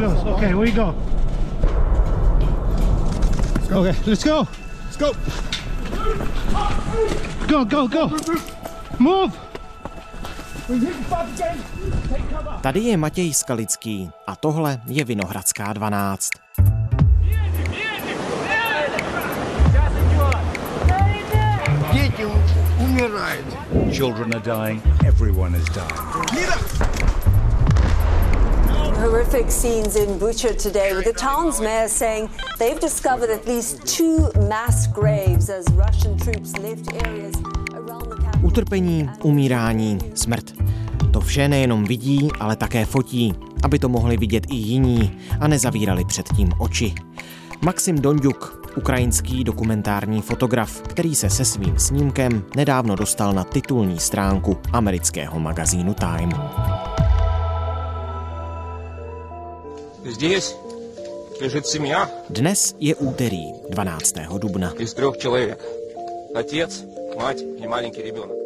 close. Okay, we go. Let's go. Okay, let's go. Let's go. Go, go, go. Move. Tady je Matěj Skalický a tohle je Vinohradská 12. Děti umírají. Children are dying, everyone is dying. Horrific scenes in Bucha today with the town's mayor saying they've discovered at least two mass graves as Russian troops left areas around the capital. Utrpení, umírání, smrt. To vše nejenom vidí, ale také fotí, aby to mohli vidět i jiní a nezavírali před tím oči. Maxim Dondjuk, ukrajinský dokumentární fotograf, který se se svým snímkem nedávno dostal na titulní stránku amerického magazínu Time. Dnes je úterý 12. dubna. из трех человек. Отец, мать и маленький ребенок.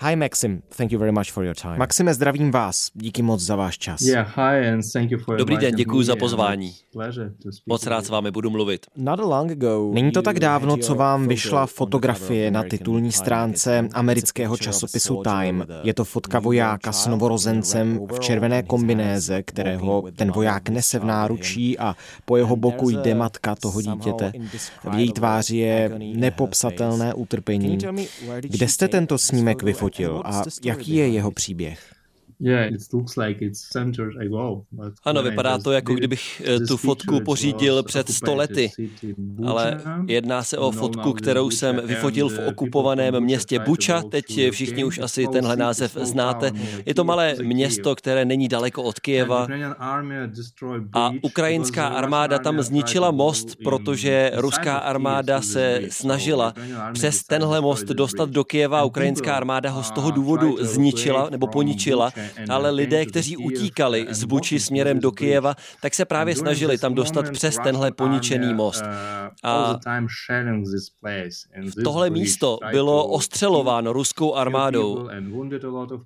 Hi Maxim, thank you very much for your time. Maxime, zdravím vás. Díky moc za váš čas. Yeah, hi and thank you for Dobrý den, děkuji me za pozvání. it's a pleasure to speak Moc with rád s vámi budu mluvit. Není to tak dávno, co vám vyšla fotografie na titulní stránce amerického časopisu Time. Je to fotka vojáka s novorozencem v červené kombinéze, kterého ten voják nese v náručí a po jeho boku jde matka toho dítěte. V její tváři je nepopsatelné utrpení. Kde jste tento snímek vyfotil a jaký je jeho příběh? Yeah, it looks like it's centuries ago. but Ano, vypadá to, jako kdybych eh, tu fotku pořídil před 100 occupied lety. city Ale jedná se o fotku, kterou jsem vyfotil v uh, okupovaném městě Buča. Teď všichni už asi tenhle název znáte. Je to malé město, které není daleko od destroyed A ukrajinská armáda tam zničila most, protože ruská armáda se snažila přes tenhle most dostat do Kyjeva. A And ukrajinská armáda ho z uh, toho tried důvodu zničila nebo poničila, ale lidé, kteří utíkali z Buči směrem do. Kyjeva, tak se právě snažili tam dostat přes tenhle poničený army, most. uh, A Tohle místo bylo ostřelováno ruskou armádou.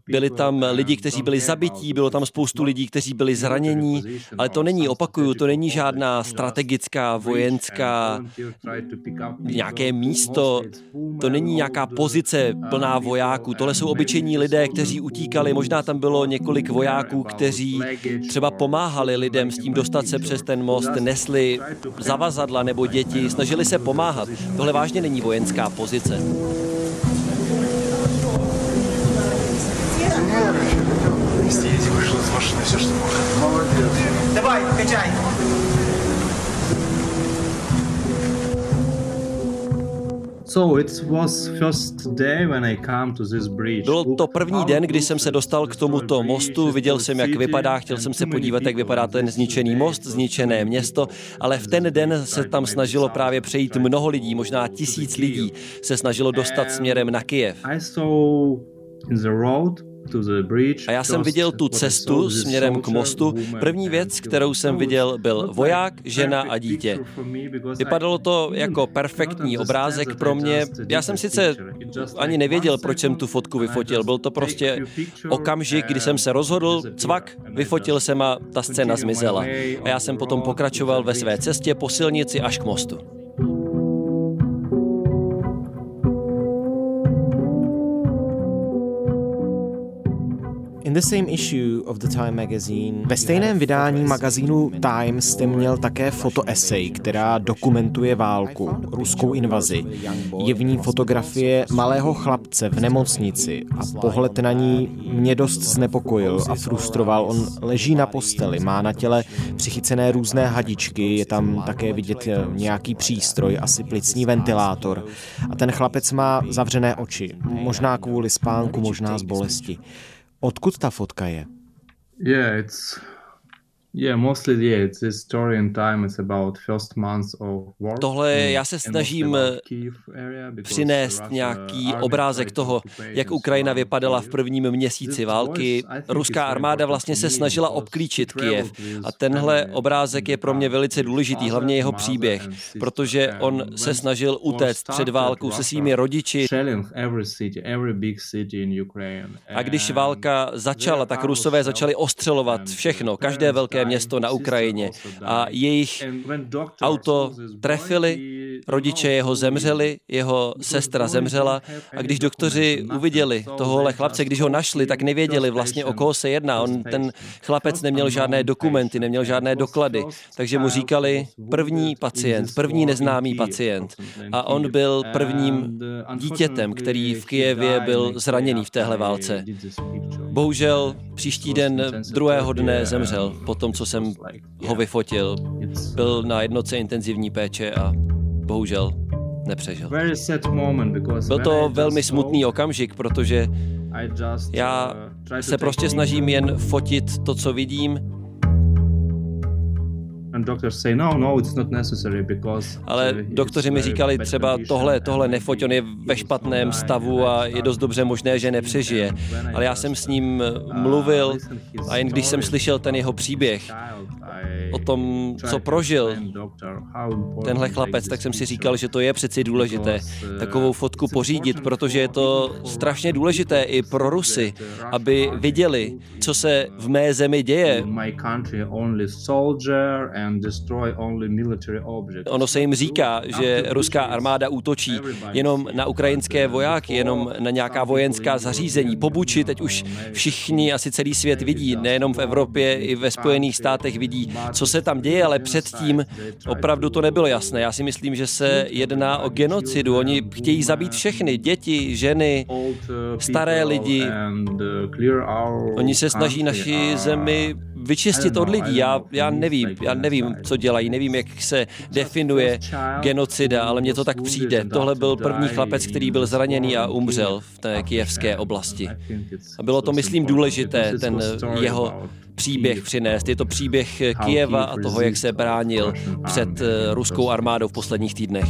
Byli tam lidi, kteří byli zabití, bylo tam spoustu lidí, kteří byli zranění, ale to není, opakuju, to není žádná strategická, vojenská, nějaké místo, to není nějaká pozice uh, plná vojáků, tohle jsou obyčejní lidé, kteří utíkali, možná tam bylo několik care vojáků, kteří třeba pomáhali lidem s tím dostat se přes ten most, nesli zavazadla nebo děti, snažili se pomáhat. Tohle vážně není vojenská pozice. So it was first day when I come to this bridge. Bylo to první den, kdy jsem se dostal k tomuto mostu, viděl jsem, jak vypadá, chtěl jsem se podívat, jak vypadá ten zničený most, zničené město, ale v ten den se tam snažilo právě přejít mnoho lidí, možná tisíc lidí se snažilo dostat směrem na Kyjev. I saw in the road. A já jsem viděl tu cestu směrem k mostu. První věc, kterou jsem viděl, byl voják, žena a dítě. Vypadalo to jako perfektní obrázek pro mě. Já jsem sice ani nevěděl, proč jsem tu fotku vyfotil. Byl to prostě okamžik, kdy jsem se rozhodl, cvak, vyfotil jsem a ta scéna zmizela. A já jsem potom pokračoval ve své cestě po silnici až k mostu. In the same issue of the Time magazine, ve stejném vydání magazínu Time jste měl také fotoesej, která dokumentuje válku, ruskou invazi. Je v ní fotografie malého chlapce v nemocnici a pohled na ní mě dost znepokojil a frustroval. On leží na posteli, má na těle přichycené různé hadičky, je tam také vidět nějaký přístroj, asi plicní ventilátor. A ten chlapec má zavřené oči, možná kvůli spánku, možná z bolesti. Odkud ta fotka je? Yeah, it's Yeah, mostly yeah, it's this story in time. It's about first months of war. Tohle já se And snažím because přinést nějaký obrázek toho, jak Ukrajina vypadala v prvním měsíci války. Ruská armáda vlastně se snažila obklíčit with A tenhle obrázek je pro mě velice důležitý, hlavně jeho příběh, and protože and on se snažil utéct před válkou se svými rodiči. A když And válka začala, tak Rusové začali ostřelovat and všechno, každé velké město na Ukrajině. A jejich auto trefili, rodiče jeho zemřeli, jeho sestra zemřela a když doktoři uviděli tohohle chlapce, když ho našli, tak nevěděli vlastně o koho se jedná. On, ten chlapec neměl žádné dokumenty, neměl žádné doklady, takže mu říkali první pacient, první neznámý pacient. A on byl prvním dítětem, který v Kijevě byl zraněný v téhle válce. Bohužel příští den druhého dne zemřel po tom, co jsem ho vyfotil. Byl na jednoce intenzivní péče a bohužel nepřežil. Byl to velmi smutný okamžik, protože já uh, se prostě snažím jen fotit to, co vidím, no, no, ale uh, doktoři mi říkali třeba tohle, tohle nefoť, on je ve špatném stavu a je dost dobře možné, že nepřežije. Ale já jsem s ním uh, mluvil a jen když jsem slyšel ten jeho příběh o tom, co prožil tenhle chlapec, tak jsem si říkal, že to je přeci důležité uh, takovou fotku pořídit, protože je to strašně důležité i pro Rusy, aby viděli, co se v mé zemi děje. Ono se jim říká, že ruská armáda útočí jenom na ukrajinské vojáky, jenom na nějaká vojenská zařízení. Po Buči teď už všichni, asi celý svět vidí, nejenom v Evropě, i ve Spojených státech vidí, co se tam děje, ale předtím opravdu to nebylo jasné. Já si myslím, že se jedná o genocidu. Oni chtějí zabít všechny, děti, ženy, staré lidi. Oni se snaží naši zemi vyčistit od lidí. Já, já nevím, já nevím, co dělají, nevím, jak se definuje genocida, ale mně to tak přijde. Tohle byl první chlapec, který byl zraněný a umřel v té kijevské oblasti. A bylo to, myslím, důležité, ten jeho příběh přinést. Je to příběh Kijeva a toho, jak se bránil před eh, ruskou armádou v posledních týdnech.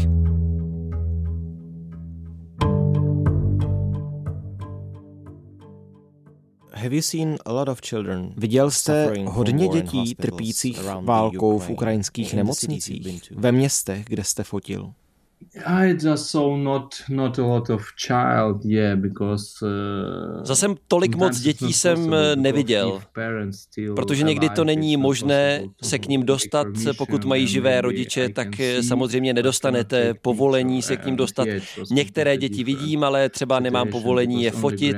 Viděl jste hodně dětí trpících válkou v ukrajinských nemocnicích? Ve městech, kde jste fotil? Zase tolik moc dětí jsem neviděl, protože někdy to není možné se k ním dostat, pokud mají živé rodiče, tak samozřejmě nedostanete povolení se k ním dostat. Některé děti vidím, ale třeba nemám povolení je fotit,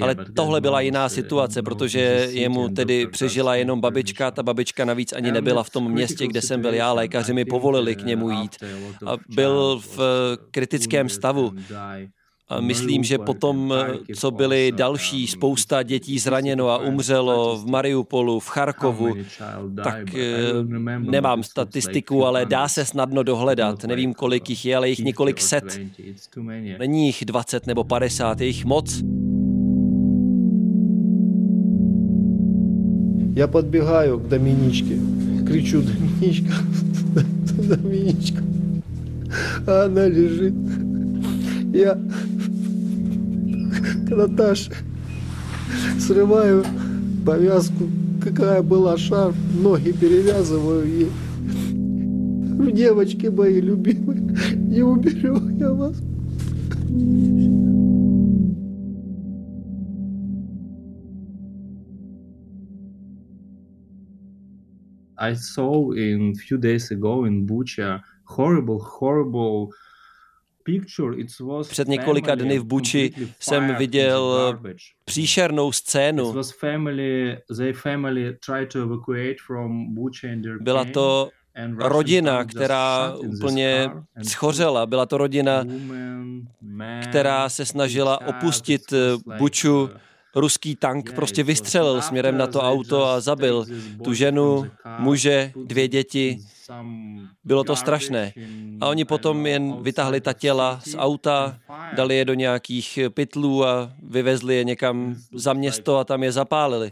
ale tohle byla jiná situace, protože jemu tedy přežila jenom babička, ta babička navíc ani nebyla v tom městě, kde jsem byl já, lékaři mi povolili k němu jít. A byl v kritickém stavu. A myslím, že potom, co byly další, spousta dětí zraněno a umřelo v Mariupolu, v Charkovu, tak nemám statistiku, ale dá se snadno dohledat. Nevím, kolik jich je, ale jich několik set. Není jich 20 nebo 50, je jich moc. Я подбегаю к Доминичке, кричу, Доминичка, Доминичка. А она лежит. Я к Наташе срываю повязку, какая была шарф, ноги перевязываю ей. Девочки мои любимые, не уберу я вас. I saw in few days ago in Bucha horrible, horrible Před několika dny v Buči jsem viděl příšernou scénu. Byla to rodina, která úplně schořela. Byla to rodina, která se snažila opustit Buču ruský tank prostě vystřelil směrem na to auto a zabil tu ženu, muže, dvě děti. Bylo to strašné. A oni potom jen vytáhli ta těla z auta, dali je do nějakých pytlů a vyvezli je někam za město a tam je zapálili.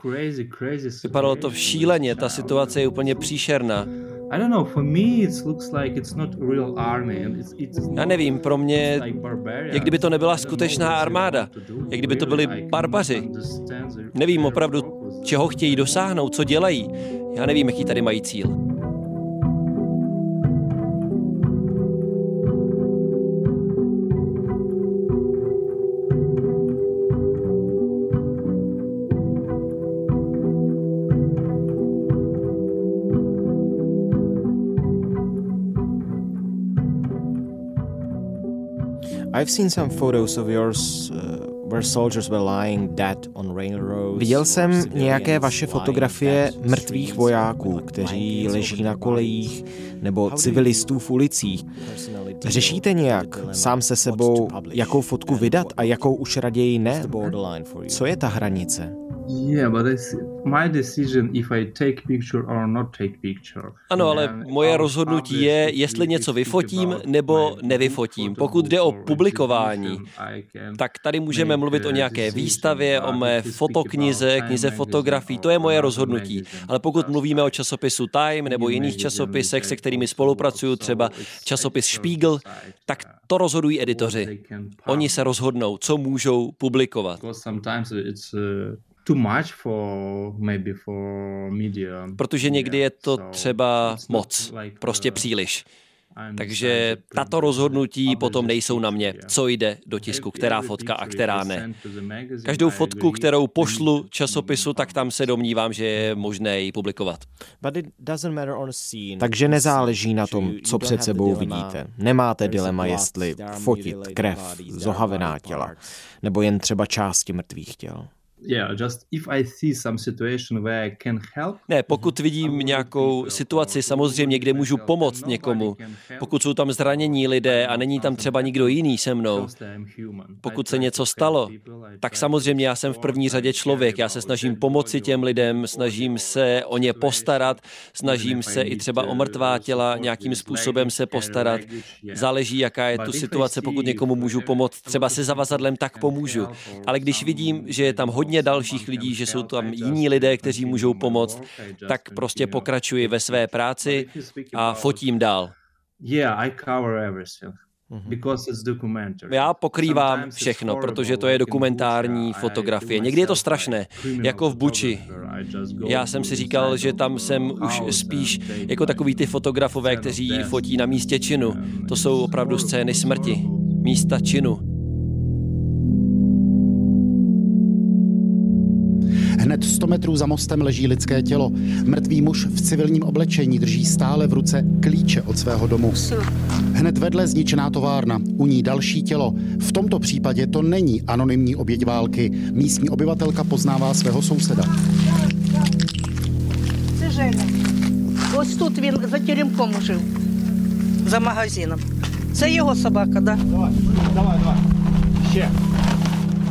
Vypadalo to šíleně, ta situace je úplně příšerná. Já nevím, pro mě, jak kdyby to nebyla skutečná armáda, jak kdyby to byli barbaři. Nevím opravdu, čeho chtějí dosáhnout, co dělají. Já nevím, jaký tady mají cíl. I've seen some photos of yours uh, Viděl jsem nějaké vaše fotografie mrtvých vojáků, kteří leží na kolejích, nebo civilistů v ulicích. Řešíte nějak sám se sebou, jakou fotku vydat a jakou už raději ne? Co je ta hranice? Yeah, but it's my decision if I take picture or not take picture. Ano, ale moje rozhodnutí je, jestli něco vyfotím nebo nevyfotím. Pokud jde o publikování, tak tady můžeme mluvit o nějaké výstavě, o mé fotoknize, knize fotografií, to je moje rozhodnutí. Ale pokud mluvíme o časopisu Time nebo jiných časopisech, se kterými spolupracuju, třeba časopis Spiegel, tak to rozhodují editoři. Oni se rozhodnou, co můžou publikovat too much for maybe for media. Protože někdy je to třeba moc, prostě uh, příliš. Takže tato rozhodnutí potom nejsou na mě, co jde do tisku, která fotka a která ne. Každou fotku, kterou pošlu časopisu, tak tam se domnívám, že je možné ji publikovat. Takže nezáleží na tom, co před sebou vidíte. Nemáte dilema, jestli fotit krev, zohavená těla, nebo jen třeba části mrtvých těl. Ne, pokud vidím nějakou situaci, samozřejmě, kde můžu pomoct někomu, pokud jsou tam zranění lidé a není tam třeba nikdo jiný se mnou, pokud se něco stalo, tak samozřejmě já jsem v první řadě člověk, já se snažím pomoci těm lidem, snažím se o ně postarat, snažím se i třeba o mrtvá těla nějakým způsobem se postarat. Záleží, jaká je tu situace, pokud někomu můžu pomoct, třeba se zavazadlem, tak pomůžu. Ale když vidím, že je tam hodně hodně dalších lidí, že jsou tam jiní lidé, kteří můžou pomoct, tak prostě pokračuji ve své práci a fotím dál. Mhm. Já pokrývám všechno, protože to je dokumentární fotografie. Někdy je to strašné, jako v Buči. Já jsem si říkal, že tam jsem už spíš jako takový ty fotografové, kteří fotí na místě činu. To jsou opravdu scény smrti, místa činu. Hned 100 metrů za mostem leží lidské tělo. Mrtvý muž v civilním oblečení drží stále v ruce klíče od svého domu. Hned vedle zničená továrna, u ní další tělo. V tomto případě to není anonymní oběť války. Místní obyvatelka poznává svého souseda. Ось тут він за теремком жив, за магазином. Це його собака, да? Давай, давай, давай. Ще.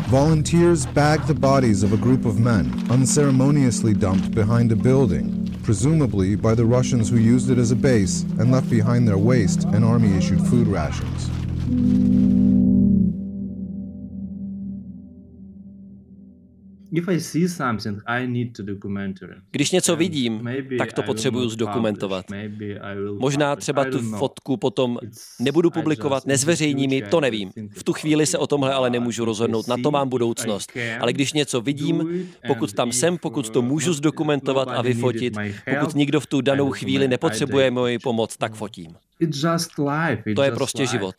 Volunteers bagged the bodies of a group of men unceremoniously dumped behind a building, presumably by the Russians who used it as a base and left behind their waste and army issued food rations. Když něco vidím, tak to potřebuju zdokumentovat. Možná třeba tu fotku potom nebudu publikovat, nezveřejním ji, to nevím. V tu chvíli se o tomhle ale nemůžu rozhodnout, na to mám budoucnost. Ale když něco vidím, pokud tam jsem, pokud to můžu zdokumentovat a vyfotit, pokud nikdo v tu danou chvíli nepotřebuje moji pomoc, tak fotím. To je prostě život.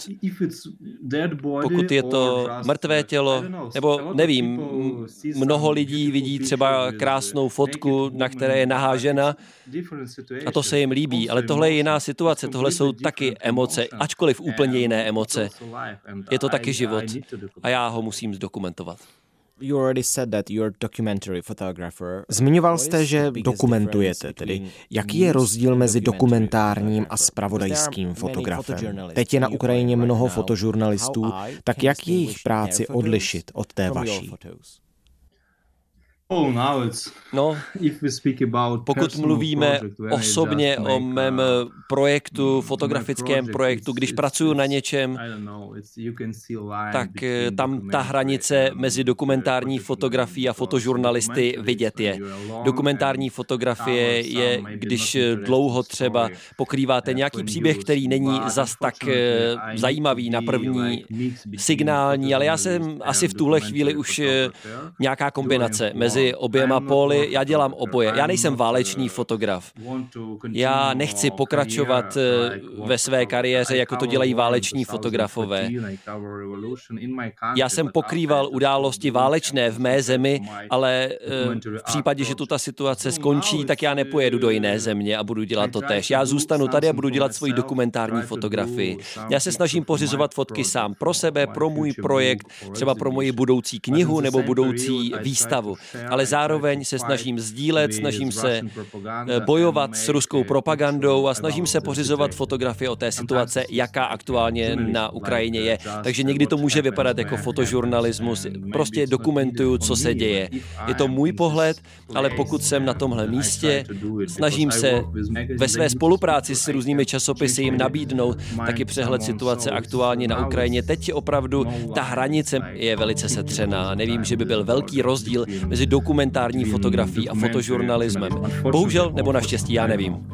Pokud je to mrtvé tělo, nebo nevím, mnoho lidí vidí třeba krásnou fotku, na které je nahá žena a to se jim líbí, ale tohle je jiná situace, tohle jsou taky emoce, ačkoliv úplně jiné emoce. Je to taky život. A já ho musím zdokumentovat. Zmiňoval jste, že dokumentujete, tedy. jaký je rozdíl mezi dokumentárním a spravodajským fotografem. Teď je na Ukrajině mnoho fotožurnalistů, tak jak jejich práci odlišit od té vaší? Oh, now it's No, if we speak about pokud mluvíme project, osobně o mém uh, projektu, fotografickém projektu, když pracuju na něčem, tak eh, tam ta hranice mezi dokumentární fotografií a fotožurnalisty vidět je. Dokumentární fotografie je, když eh, dlouho třeba pokríváte nějaký příběh, který není zas tak eh, zajímavý na první signální, ale já jsem asi v tuhle chvíli už eh, nějaká kombinace mezi oběma póly. Já dělám oboje. Já nejsem válečný fotograf. Já nechci pokračovat eh, ve své kariéře, jako to dělají váleční fotografové. Já jsem pokrýval události válečné v mé zemi, ale eh, v případě, že tu ta situace skončí, tak já nepojedu do jiné země a budu dělat to tež. Já zůstanu tady a budu dělat svoji dokumentární fotografii. Já se snažím pořizovat fotky sám pro sebe, pro můj projekt, třeba pro moji budoucí knihu nebo budoucí výstavu. Ale zároveň se snažím sdílet, snažím se eh, bojovat s ruskou propagandou a snažím se pořizovat fotografie o té situace, jaká aktuálně na Ukrajině je. Takže někdy to může vypadat jako fotožurnalismus. Prostě dokumentuju, co se děje. Je to můj pohled, ale pokud jsem na tomhle místě, snažím se ve své spolupráci s různými časopisy jim nabídnout taky přehled situace aktuálně na Ukrajině. Teď opravdu ta hranice je velice setřená. Nevím, že by byl velký rozdíl mezi dokumentární fotografií a fotožurnalismem. Bohužel nebo naštěstí, já nevím.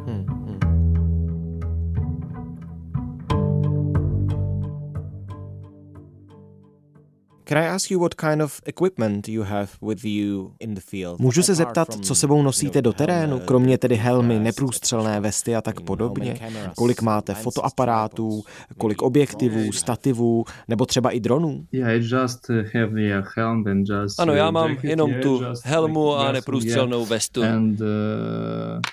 Can I ask you what kind of equipment you have with you in the field? Můžu se zeptat, co sebou nosíte do terénu, kromě tedy helmy, neprůstřelné vesty a tak podobně? Kolik máte fotoaparátů, kolik objektivů, stativů, nebo třeba i dronů? Yeah, I just uh, have the helm and just Ano, já uh, mám jenom tu helmu a neprůstřelnou vestu. And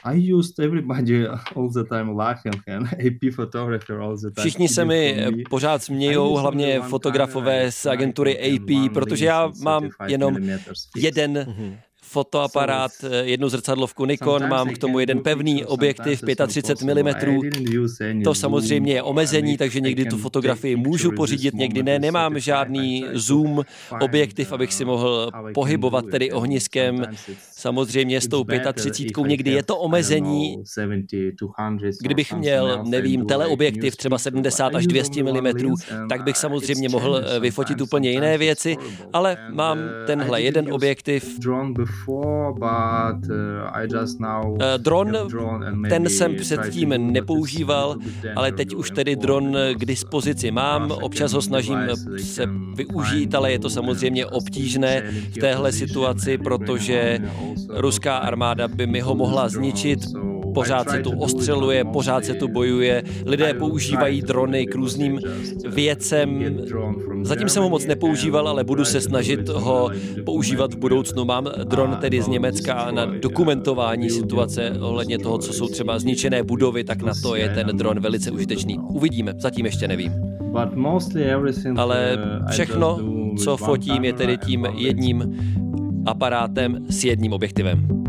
I used everybody all the time laughing and AP photographer all the time. Všichni se mi pořád smějou, hlavně fotografové z agentury AP, protože já mám jenom jeden fotoaparát, jednu zrcadlovku Nikon, mám k tomu jeden pevný objektiv 35 mm. To samozřejmě je omezení, takže někdy tu fotografii můžu pořídit, někdy ne. Nemám žádný zoom objektiv, abych si mohl pohybovat tedy ohniskem. Samozřejmě s tou 35, někdy je to omezení. Kdybych měl, nevím, teleobjektiv třeba 70 až 200 mm, tak bych samozřejmě mohl eh, vyfotit úplně jiné věci, ale mám tenhle jeden objektiv. Eh, Dron, ten jsem předtím nepoužíval, ale teď už tedy dron k dispozici mám. Občas ho snažím se využít, ale je to samozřejmě obtížné v téhle situaci, protože ruská armáda by mi ho mohla zničit. Pořád se tu ostřeluje, pořád se tu bojuje. Lidé používají drony k různým věcem. Zatím jsem ho moc nepoužíval, ale budu se snažit ho používat v budoucnu. Mám dron tedy z Německa na dokumentování situace ohledně toho, co jsou třeba zničené budovy, tak na to je ten dron velice užitečný. Uvidíme, zatím ještě nevím. Ale všechno, co fotím, je tedy tím jedním aparátem s jedním objektivem.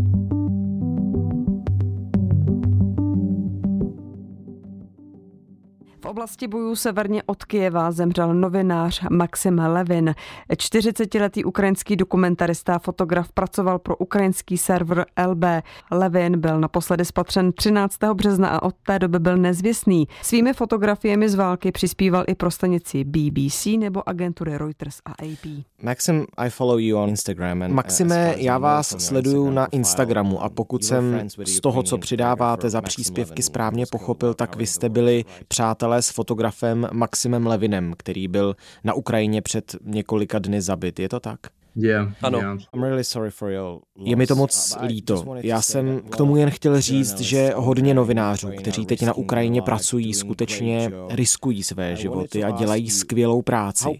V oblasti bojů severně od Kijeva zemřel novinář Maxim Levin. 40-letý ukrajinský dokumentarista a fotograf pracoval pro ukrajinský server LB. Levin byl naposledy spatřen 13. března a od té doby byl nezvěstný. Svými fotografiemi z války přispíval i pro stanici BBC nebo agentury Reuters a AP. Maxim, I follow you on Instagram. And Maxime, já vás sleduju na Instagramu a pokud jsem z toho, co přidáváte za příspěvky správně pochopil, tak vy jste byli přátelé s fotografem Maximem Levinem, který byl na Ukrajině před několika dny zabit. Je to tak? Yeah, ano. Yeah. I'm really sorry for your je mi to moc líto. Já jsem k tomu jen chtěl říct, že hodně novinářů, kteří teď na Ukrajině pracují, skutečně riskují své životy a dělají skvělou práci.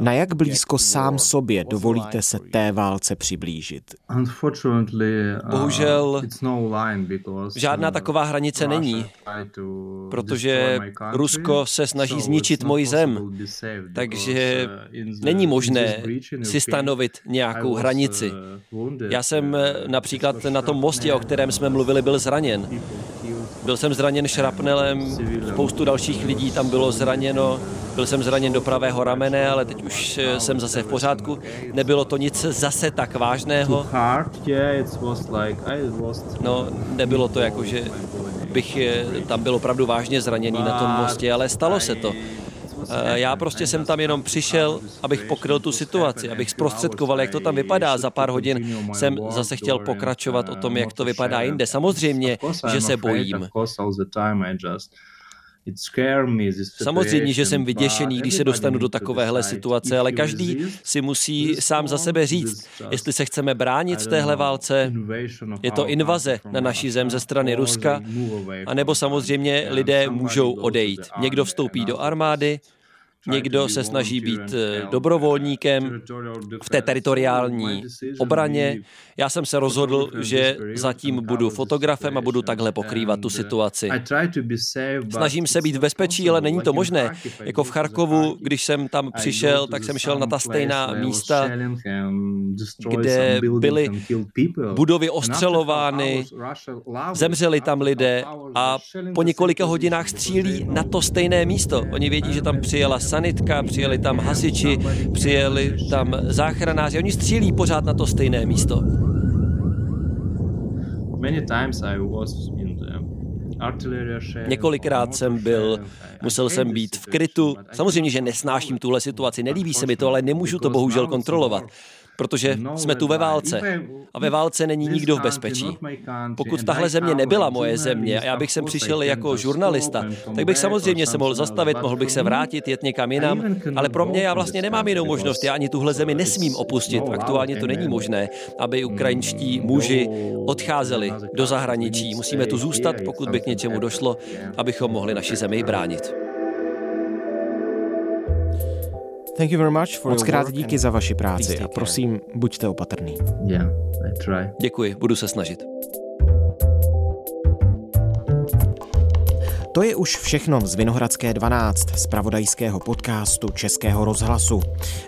Na jak blízko sám sobě dovolíte se té válce přiblížit? Bohužel žádná taková hranice není, protože Rusko se snaží zničit moji zem, takže není možné si stanovit nějakou hranici. Já jsem například na tom mostě, o kterém jsme mluvili, byl zraněn. Byl jsem zraněn šrapnelem, spoustu dalších lidí tam bylo zraněno. Byl jsem zraněn do pravého ramene, ale teď už eh, jsem zase v pořádku. Nebylo to nic zase tak vážného. No, nebylo to jako, že bych eh, tam byl opravdu vážně zraněný na tom mostě, ale stalo se to. Eh, já prostě jsem tam jenom přišel, abych pokryl tu situaci, abych zprostředkoval, jak to tam vypadá. Za pár hodin jsem zase chtěl pokračovat o tom, jak to vypadá jinde. Samozřejmě, že se bojím. Samozřejmě, že jsem vyděšený, když se dostanu do takovéhle situace, ale každý si musí sám za sebe říct, jestli se chceme bránit v téhle válce, je to invaze na naší zem ze strany Ruska, anebo samozřejmě lidé můžou odejít. Někdo vstoupí do armády, Někdo se snaží být eh, dobrovolníkem v té teritoriální obraně. Já jsem se rozhodl, že zatím budu fotografem a budu takhle pokrývat tu situaci. Snažím se být v bezpečí, ale není to možné. Jako v Charkovu, když jsem tam přišel, tak jsem šel na ta stejná místa, kde byly budovy ostřelovány, zemřeli tam lidé a po několika hodinách střílí na to stejné místo. Oni vědí, že tam přijela sanitka, přijeli tam hasiči, přijeli tam záchranáři. Oni střílí pořád na to stejné místo. Několikrát jsem byl, musel jsem být v krytu. Samozřejmě, že nesnáším tuhle situaci, nelíbí se mi to, ale nemůžu to bohužel kontrolovat protože no, jsme tu ve válce a ve válce není nikdo v bezpečí. Pokud tahle země nebyla moje země a já bych sem přišel jako žurnalista, tak bych samozřejmě se mohl zastavit, mohl bych se vrátit, jet někam jinam, ale pro mě já vlastně nemám jinou možnost. Já ani tuhle zemi nesmím opustit. Aktuálně to není možné, aby ukrajinští muži odcházeli do zahraničí. Musíme tu zůstat, pokud by k něčemu došlo, abychom mohli naši zemi bránit. Moc krát díky za vaši práci a prosím, buďte opatrný. Yeah, I try. Děkuji, budu se snažit. To je už všechno z Vinohradské 12, z pravodajského podcastu Českého rozhlasu.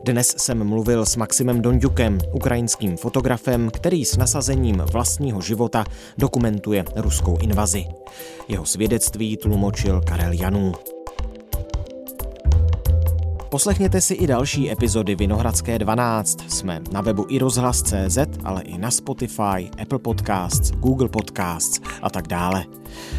Dnes jsem mluvil s Maximem Donďukem, ukrajinským fotografem, který s nasazením vlastního života dokumentuje ruskou invazi. Jeho svědectví tlumočil Karel Janů. Poslechněte si i další epizody Vinohradské 12. Jsme na webu i rozhlas.cz, ale i na Spotify, Apple Podcasts, Google Podcasts a tak dále.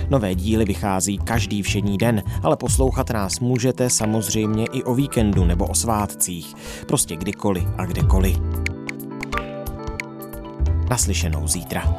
Nové díly vychází každý všední den, ale poslouchat nás můžete samozřejmě i o víkendu nebo o svátcích. Prostě kdykoliv a kdekoliv. Naslyšenou zítra.